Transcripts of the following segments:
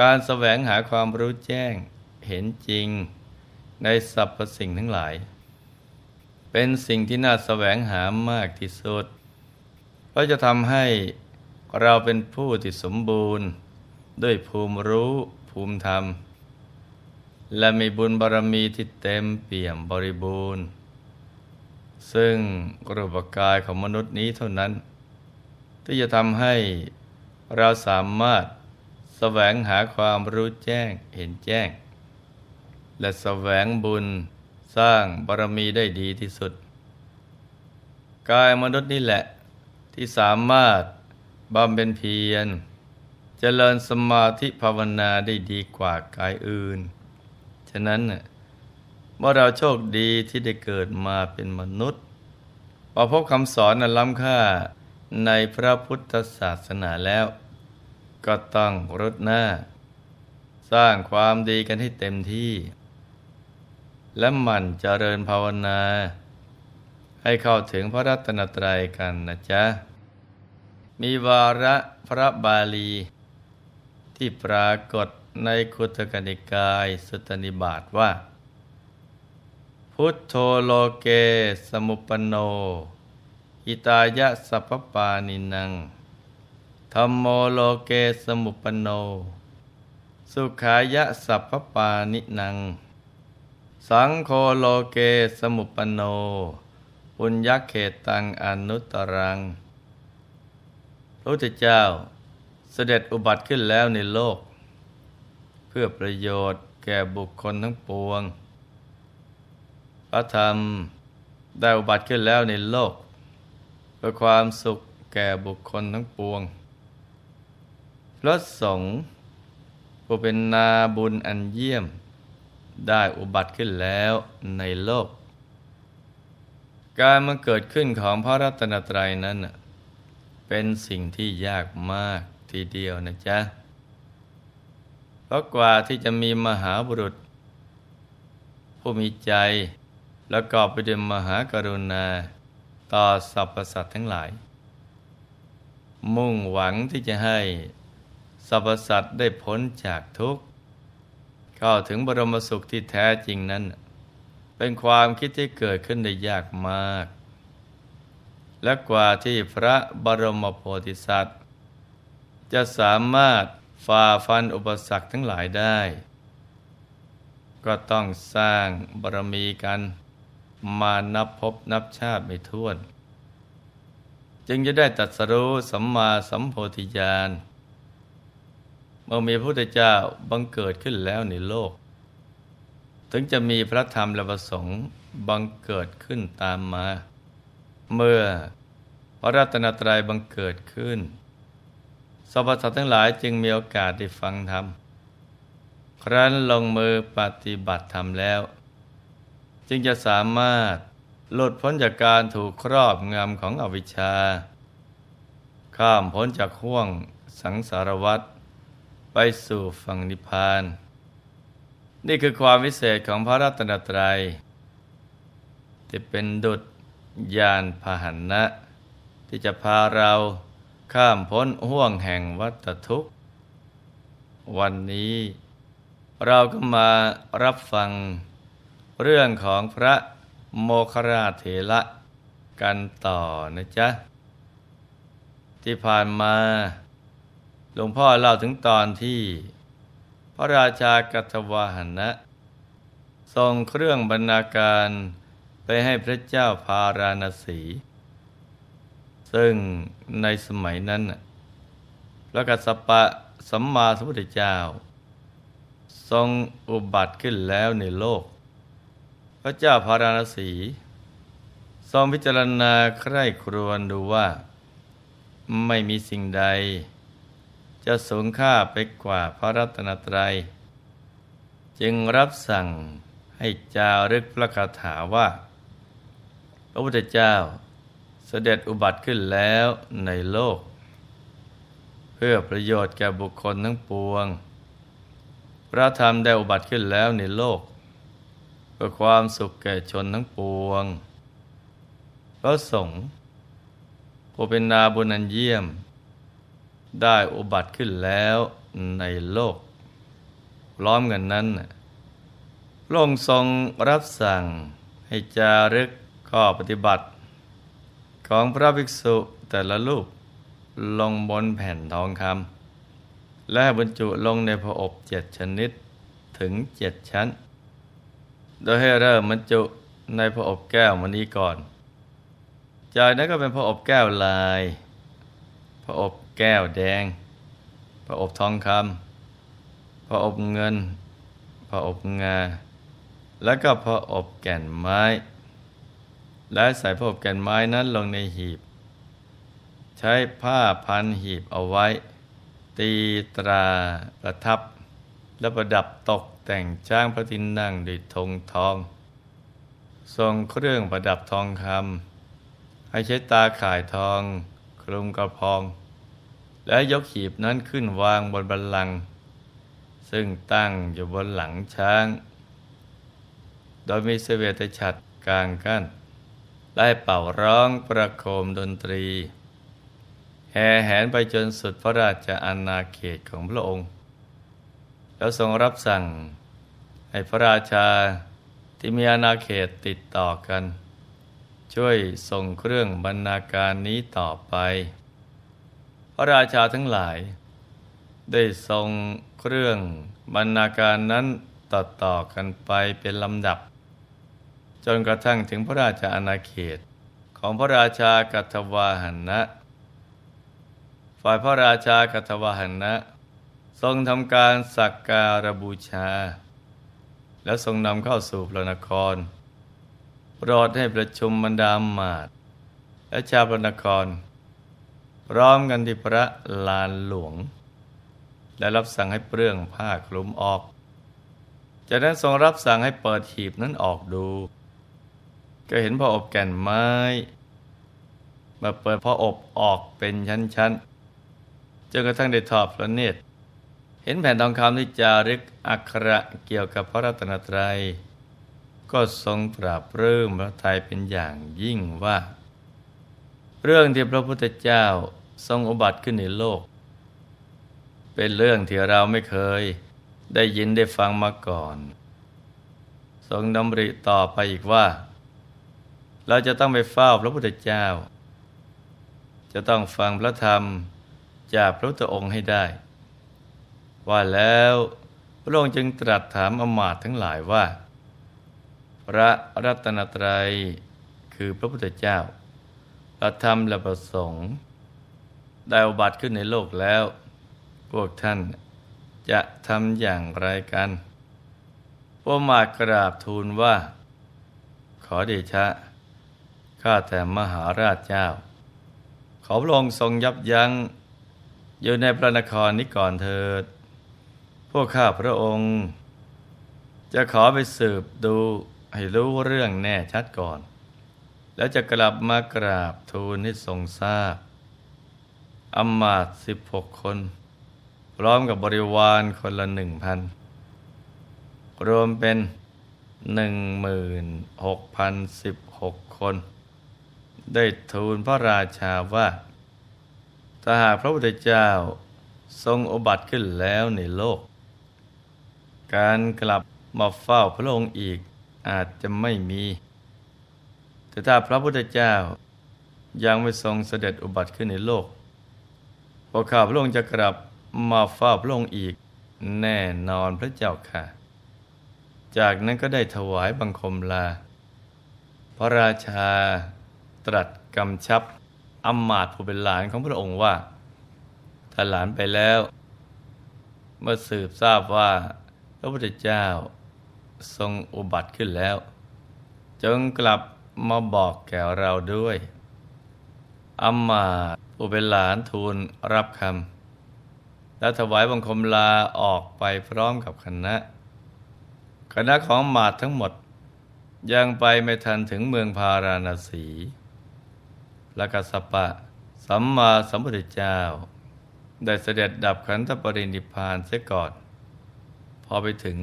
การแสวงหาความรู้แจ้งเห็นจริงในสรรพสิ่งทั้งหลาย เป็นสิ่งที่น่าแสวงหามากที่สุด เพราะจะทำให้เราเป็นผู้ที่สมบูรณ์ ด้วยภูมิรู้ภูมิธรรม และมีบุญบารรมีที่เต็มเปี่ยมบริบูรณ์ ซึ่งรูปกายของมนุษย์นี้เท่านั้น ที่จะทำให้เราสามารถ แสวงหาความรู้แจ้งเห็นแจ้ง และแสวงบุญสร้างบารมีได้ดีที่สุด กายมนุษย์นี่แหละ ที่สามารถบำเพ็ญเพียรเจริญสมาธิภาวนาได้ดีกว่ากายอื่น ฉะนั้นเมื่อเราโชคดีที่ได้เกิดมาเป็นมนุษย์พอพบคำสอนอันล้ำค่าในพระพุทธศาสนาแล้ว ก็ต้องรุดหน้า สร้างความดีกันให้เต็มที่ และหมั่นเจริญภาวนา ให้เข้าถึงพระรัตนตรัยกันนะจ๊ะ มีวาระพระบาลี ที่ปรากฏในคุตกนิกายสุตนิบาตว่า พุทโธโลเกสมุปโน หิตายะสัพพะปาณินัง ธัมโมโลเกสมุปปันโน สุขายะสัพพะปาณินัง สังโฆโลเกสมุปปันโน ปุญญักเขตตังอนุตตะรังพระพุทธเจ้าเสด็จอุบัติขึ้นแล้วในโลก เพื่อประโยชน์แก่บุคคลทั้งปวง พระธรรมได้อุบัติขึ้นแล้วในโลก เพื่อความสุขแก่บุคคลทั้งปวง พระสงฆ์ผู้เป็นนาบุญอันเยี่ยม ได้อุบัติขึ้นแล้วในโลก การมาเกิดขึ้นของพระรัตนตรัยนั้น เป็นสิ่งที่ยากมากทีเดียวนะจ๊ะ เพราะกว่าที่จะมีมหาบุรุษ ผู้มีใจและกอบไปด้วยมหากรุณา ต่อสรรพสัตว์ทั้งหลาย มุ่งหวังที่จะให้ สรรพสัตว์ได้พ้นจากทุกข์เข้าถึงบรมสุขที่แท้จริงนั้น เป็นความคิดที่เกิดขึ้นได้ยากมาก และกว่าที่พระบรมโพธิสัตว์ จะสามารถฝ่าฟันอุปสรรคทั้งหลายได้ ก็ต้องสร้างบารมีกันมานับพบนับชาติไม่ถ้วน จึงจะได้ตัดสรู้สัมมาสัมโพธิญาณ มื่อมีพระพุทธเจ้าบังเกิดขึ้นแล้วในโลก ถึงจะมีพระธรรมและประสงค์บังเกิดขึ้นตามมา เมื่อพระรัตนตรัยบังเกิดขึ้นสรรพสัตว์ทั้งหลายจึงมีโอกาสได้ฟังธรรม ครั้นลงมือปฏิบัติธรรมแล้ว จึงจะสามารถหลุดพ้นจากการถูกครอบงำของอวิชชา ข้ามพ้นจากห่วงสังสารวัฏ ไปสู่ฝั่งนิพพาน นี่คือความวิเศษของพระรัตนตรัยที่เป็นดุจยานพาหันะ ที่จะพาเราข้ามพ้นห่วงแห่งวัฏทุกข์ วันนี้เราก็มารับฟังเรื่องของพระโมคราเถระกันต่อนะจ๊ะ ที่ผ่านมา ลวงพ่อเล่าถึงตอนที่ พระราชากัตวาหนะส่งเครื่องบรรณาการไปให้พระเจ้าพาราณสี ซึ่งในสมัยนั้นพระกัสสปะสัมมาสัมพุทธเจ้า ทรงอุบัติขึ้นแล้วในโลก พระเจ้าพาราณสี ทรงพิจารณาใคร่ครวญดูว่า ไม่มีสิ่งใด จะสูงค่าไปกว่าพระรัตนตรัย จึงรับสั่งให้จารึกพระคาถาว่า พระพุทธเจ้าเสด็จอุบัติขึ้นแล้วในโลก เพื่อประโยชน์แก่บุคคลทั้งปวง พระธรรมได้อุบัติขึ้นแล้วในโลก เพื่อความสุขแก่ชนทั้งปวง พระสงฆ์ผู้เป็นนาบุญอันเยี่ยม ได้อุบัติขึ้นแล้วในโลก ล้อมกันนั้นพระองทรงรับสั่งให้จารึกข้อปฏิบัติ ของพระภิกษุแต่ละรูปลงบนแผ่นทองคำและบรรจุลงในพระอบเจ็ดชนิดถึงเจ็ดชั้น โดยให้เริ่มบรรจุในพระอบแก้วมณีก่อน จากนั้นก็เป็นพระอบแก้วลายพระอบ แก้วแดง พระอบทองคำพระอบเงิน พระอบงา แล้วก็พระอบแก่นไม้ และใส่พระอบแก่นไม้นั้นลงในหีบ ใช้ผ้าพันหีบเอาไว้ ตีตราประทับ และประดับตกแต่งจ้างพระทินนั่งด้วยธงทอง ทรงเครื่องประดับทองคำให้ใช้ตาข่ายทอง คลุมกระพอง และยกหีบนั้นขึ้นวางบนบัลลังก์ซึ่งตั้งอยู่บนหลังช้าง โดยมีเสเวตฉัตรกลางกั้นไล่เป่าร้องประโคมดนตรี แห่แหนไปจนสุดพระราชอาณาเขตของพระองค์ แล้วทรงรับสั่งให้พระราชาที่มีอาณาเขตติดต่อกัน ช่วยส่งเครื่องบรรณาการนี้ต่อไป ระราชาทั้งหลาย ได้ทรงเครื่องบรรณาการนั้นต่อต่อกันไปเป็นลำดับ จนกระทั่งถึงพระราชาอาณาเขตของพระราชากัตวาหันนะฝ่ายพระราชากัตวาหันนะทรงทำการสักการบูชา แล้วทรงนำเข้าสู่พระนครโปรดให้ประชุมบรรดามาตและชาวพระนคร พร้อมกันที่พระลานหลวงและรับสั่งให้เปลื้องผ้าคลุมออก จากนั้นทรงรับสั่งให้เปิดหีบนั้นออกดู ก็เห็นพระอบแก่นไม้มาเปิดพระอบออกเป็นชั้นๆจนกระทั่งได้ทอดพระเนตรเห็นแผ่นทองคำที่จารึกอักขระเกี่ยวกับพระรัตนตรัย ก็ทรงปราบเรื่มพระทัยเป็นอย่างยิ่งว่า เรื่องที่พระพุทธเจ้า ทรงอุบัติขึ้นในโลก เป็นเรื่องที่เราไม่เคยได้ยินได้ฟังมาก่อน ทรงดำริต่อไปอีกว่า เราจะต้องไปเฝ้าพระพุทธเจ้า จะต้องฟังพระธรรมจากพระพุทธองค์ให้ได้ ว่าแล้วพระองค์จึงตรัสถามอมาตย์ทั้งหลายว่า พระรัตนตรัยคือพระพุทธเจ้าพระธรรมและประสงค์ ได้อุบัติขึ้นในโลกแล้ว พวกท่านจะทำอย่างไรกันพวกมากราบทูลว่า ขอเดชะ ข้าแต่มหาราชเจ้า ขอพระองค์ทรงยับยั้งอยู่ในพระนครนี้ก่อนเถิด พวกข้าพระองค์ จะขอไปสืบดูให้รู้เรื่องแน่ชัดก่อน แล้วจะกลับมากราบทูลให้ทรงทราบ อำมาตสิบหกคน พร้อมกับบริวารคนละหนึ่งพันรวมเป็นหนึ่งหมื่นหกพันสิบหกคน ได้ทูลพระราชาว่าถ้าหากพระพุทธเจ้าทรงอุบัติขึ้นแล้วในโลก การกลับมาเฝ้าพระองค์อีกอาจจะไม่มี แต่ถ้าพระพุทธเจ้ายังไม่ทรงเสด็จอุบัติขึ้นในโลก วกข้าพระองค์จะกลับมาเฝ้าพระองค์อีกแน่นอนพระเจ้าค่ะ จากนั้นก็ได้ถวายบังคมลา พระราชาตรัสกำชับอำมาตย์ผู้เป็นหลานของพระองค์ว่าถ้าหลานไปแล้ว เมื่อสืบทราบว่าพระพุทธเจ้าทรงอุบัติขึ้นแล้ว จงกลับมาบอกแก่เราด้วยอัมมา ผู้เป็นหลานทูลรับคำและถวายบังคมลาออกไปพร้อมกับคณะ คณะของหมาดทั้งหมด ยังไปไม่ทันถึงเมืองพาราณสีและกัสปะ สัมมาสัมพุทธเจ้า ได้เสด็จดับขันธปรินิพานเสียก่อน พอไปถึง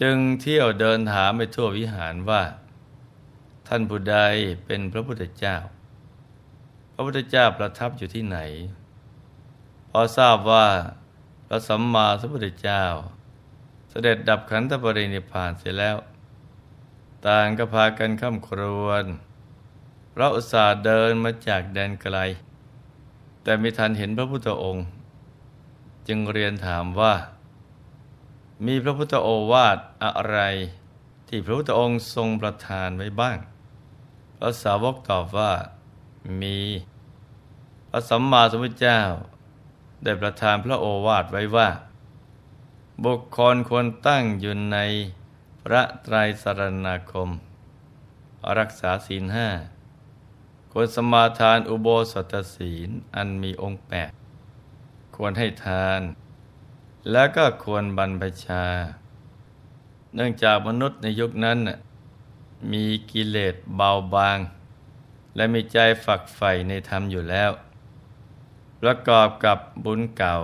จึงเที่ยวเดินถามไปทั่ววิหารว่า ท่านผู้ใดเป็นพระพุทธเจ้า ระพุทธเจ้าประทับอยู่ที่ไหน พอทราบว่าพระสัมมาสัมพุทธเจ้า เสด็จดับขันธปรินิพพานเสร็จแล้ว ต่างก็พากันข้ามครวนเพราะอุตส่าห์เดินมาจากแดนไกล แต่ไม่ทันเห็นพระพุทธองค์ จึงเรียนถามว่า มีพระพุทธโอวาทอะไร ที่พระพุทธองค์ทรงประทานไว้บ้างพระสาวกตอบว่า มีพระสัมมาสัมพุทธเจ้า ได้ประทานพระโอวาทไว้ว่า บุคคลควรตั้งอยู่ในพระไตรสรณาคม รักษาศีลห้าควรสมาทานอุโบสถศีลอันมีองค์แปดควรให้ทาน แล้วก็ควรบรรพชา เนื่องจากมนุษย์ในยุคนั้นมีกิเลสเบาบาง และมีใจฝักใฝ่ในธรรมอยู่แล้ว ประกอบกับบุญเก่า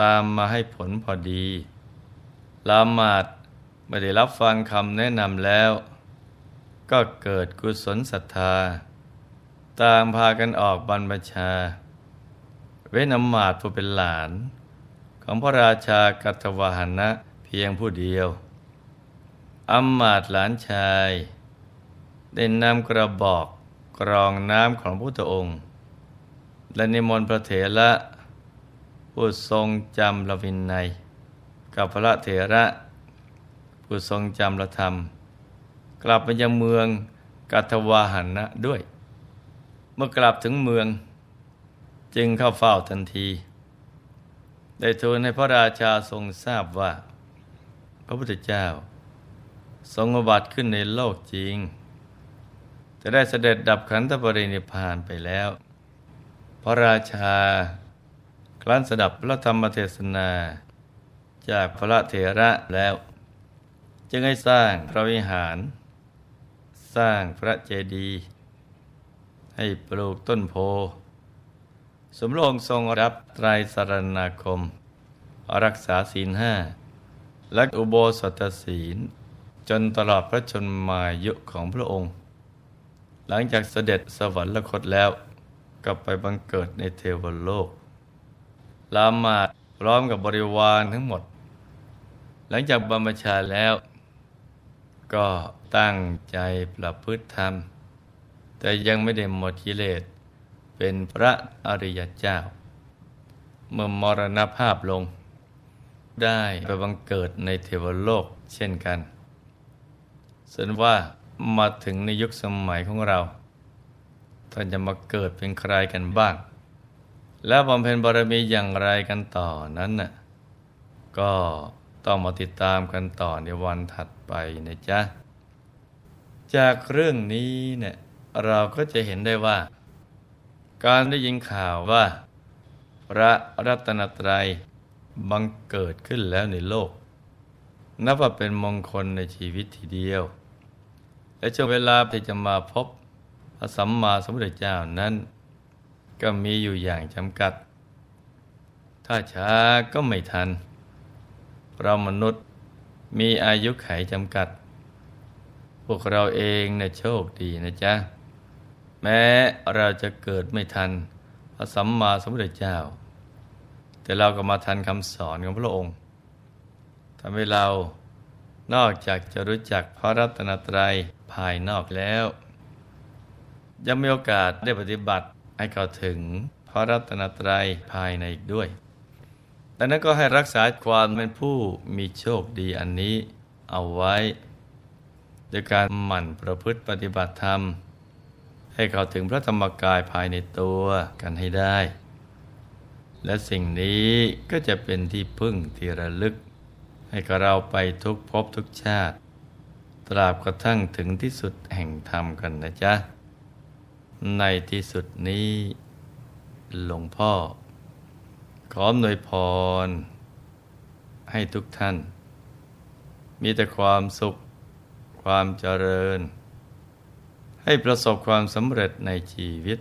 ตามมาให้ผลพอดีลามาดไม่ได้รับฟังคำแนะนำแล้ว ก็เกิดกุศลศรัทธา ต่างพากันออกบรรพชา เว้นอมาตผู้เป็นหลาน ของพระราชากัตวหันะเพียงผู้เดียวอมาตหลานชาย ได้นำกระบอก กรองน้ำของพระพุทธองค์ และนิมนต์พระเถระผู้ทรงจำละวินในกับพระเถระผู้ทรงจำละธรรม กลับไปยังเมืองกัตวาหันะด้วย เมื่อกลับถึงเมือง จึงเข้าเฝ้าทันที ได้ทูลให้พระราชาทรงทราบว่า พระพุทธเจ้า ทรงอบัติขึ้นในโลกจริง จะได้เสด็จดับขันธปรินิพานไปแล้ว พระราชา ครั้นสดับพระธรรมเทศนา จากพระเถระแล้ว จึงให้สร้างพระวิหาร สร้างพระเจดีย์ให้ปลูกต้นโพ สมโรงทรงรับไตรสรณาคม รักษาศีลห้าและอุโบสถศีล จนตลอดพระชนมายุของพระองค์ หลังจากเสด็จสวรรคตแล้วกลับไปบังเกิดในเทวโลก ลามาดพร้อมกับบริวารทั้งหมด หลังจากบรรพชาแล้ว ก็ตั้งใจประพฤติธรรม แต่ยังไม่ได้หมดกิเลสเป็นพระอริยเจ้า เมื่อมรณภาพลง ได้ไปบังเกิดในเทวโลกเช่นกันสนว่า มาถึงในยุคสมัยของเราท่านจะมาเกิดเป็นใครกันบ้าง แล้วบำเพ็ญบารมีอย่างไรกันต่อนั้นน่ะก็ต้องมาติดตามกันต่อในวันถัดไปนะจ๊ะ จากเรื่องนี้เนี่ยเราก็จะเห็นได้ว่า การได้ยินข่าวว่า พระรัตนตรัยบังเกิดขึ้นแล้วในโลก นับว่าเป็นมงคลในชีวิตทีเดียว และช่วงเวลาที่จะมาพบพระสัมมาสัมพุทธเจ้านั้น ก็มีอยู่อย่างจำกัด ถ้าช้าก็ไม่ทัน เรามนุษย์มีอายุไขจำกัด พวกเราเองเนี่ยโชคดีนะจ๊ะ แม้เราจะเกิดไม่ทันพระสัมมาสัมพุทธเจ้า แต่เราก็มาทันคำสอนของพระองค์ทำให้เรานอกจากจะรู้จักพระรัตนตรัย ภายนอกแล้ว ยังมีโอกาสได้ปฏิบัติให้เข้าถึงพระรัตนตรัยภายในอีกด้วยดังนั้นก็ให้รักษาความเป็นผู้มีโชคดีอันนี้เอาไว้โดยการหมั่นประพฤติปฏิบัติธรรม ให้เข้าถึงพระธรรมกายภายในตัวกันให้ได้ และสิ่งนี้ก็จะเป็นที่พึ่งที่ระลึก ให้กับเราไปทุกภพทุกชาติ ตราบกระทั่งถึงที่สุดแห่งธรรมกันนะจ๊ะ ในที่สุดนี้หลวงพ่อ ขออำนวยพร ให้ทุกท่าน มีแต่ความสุข ความเจริญ ให้ประสบความสำเร็จในชีวิต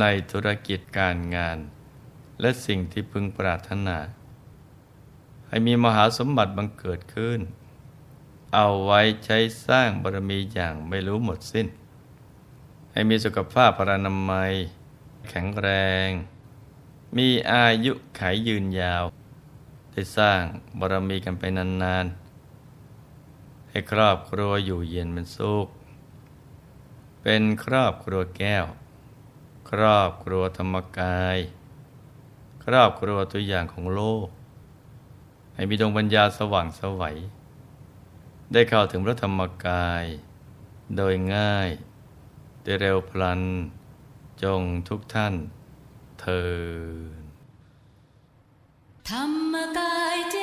ในธุรกิจการงาน และสิ่งที่พึงปรารถนา ให้มีมหาสมบัติบังเกิดขึ้น เอาไว้ใช้สร้างบารมีอย่างไม่รู้หมดสิ้น ให้มีสุขภาพพรานามัย แข็งแรง มีอายุขายยืนยาว ได้สร้างบารมีกันไปนานๆ ให้ครอบครัวอยู่เย็นเป็นสุข เป็นครอบครัวแก้ว ครอบครัวธรรมกาย ครอบครัวตัวอย่างของโลก ให้มีดวงปัญญาสว่างสวัย ได้เข้าถึงพระธรรมกาย โดยง่าย ได้เร็วพลัน จงทุกท่านเธอธรรมกายเจ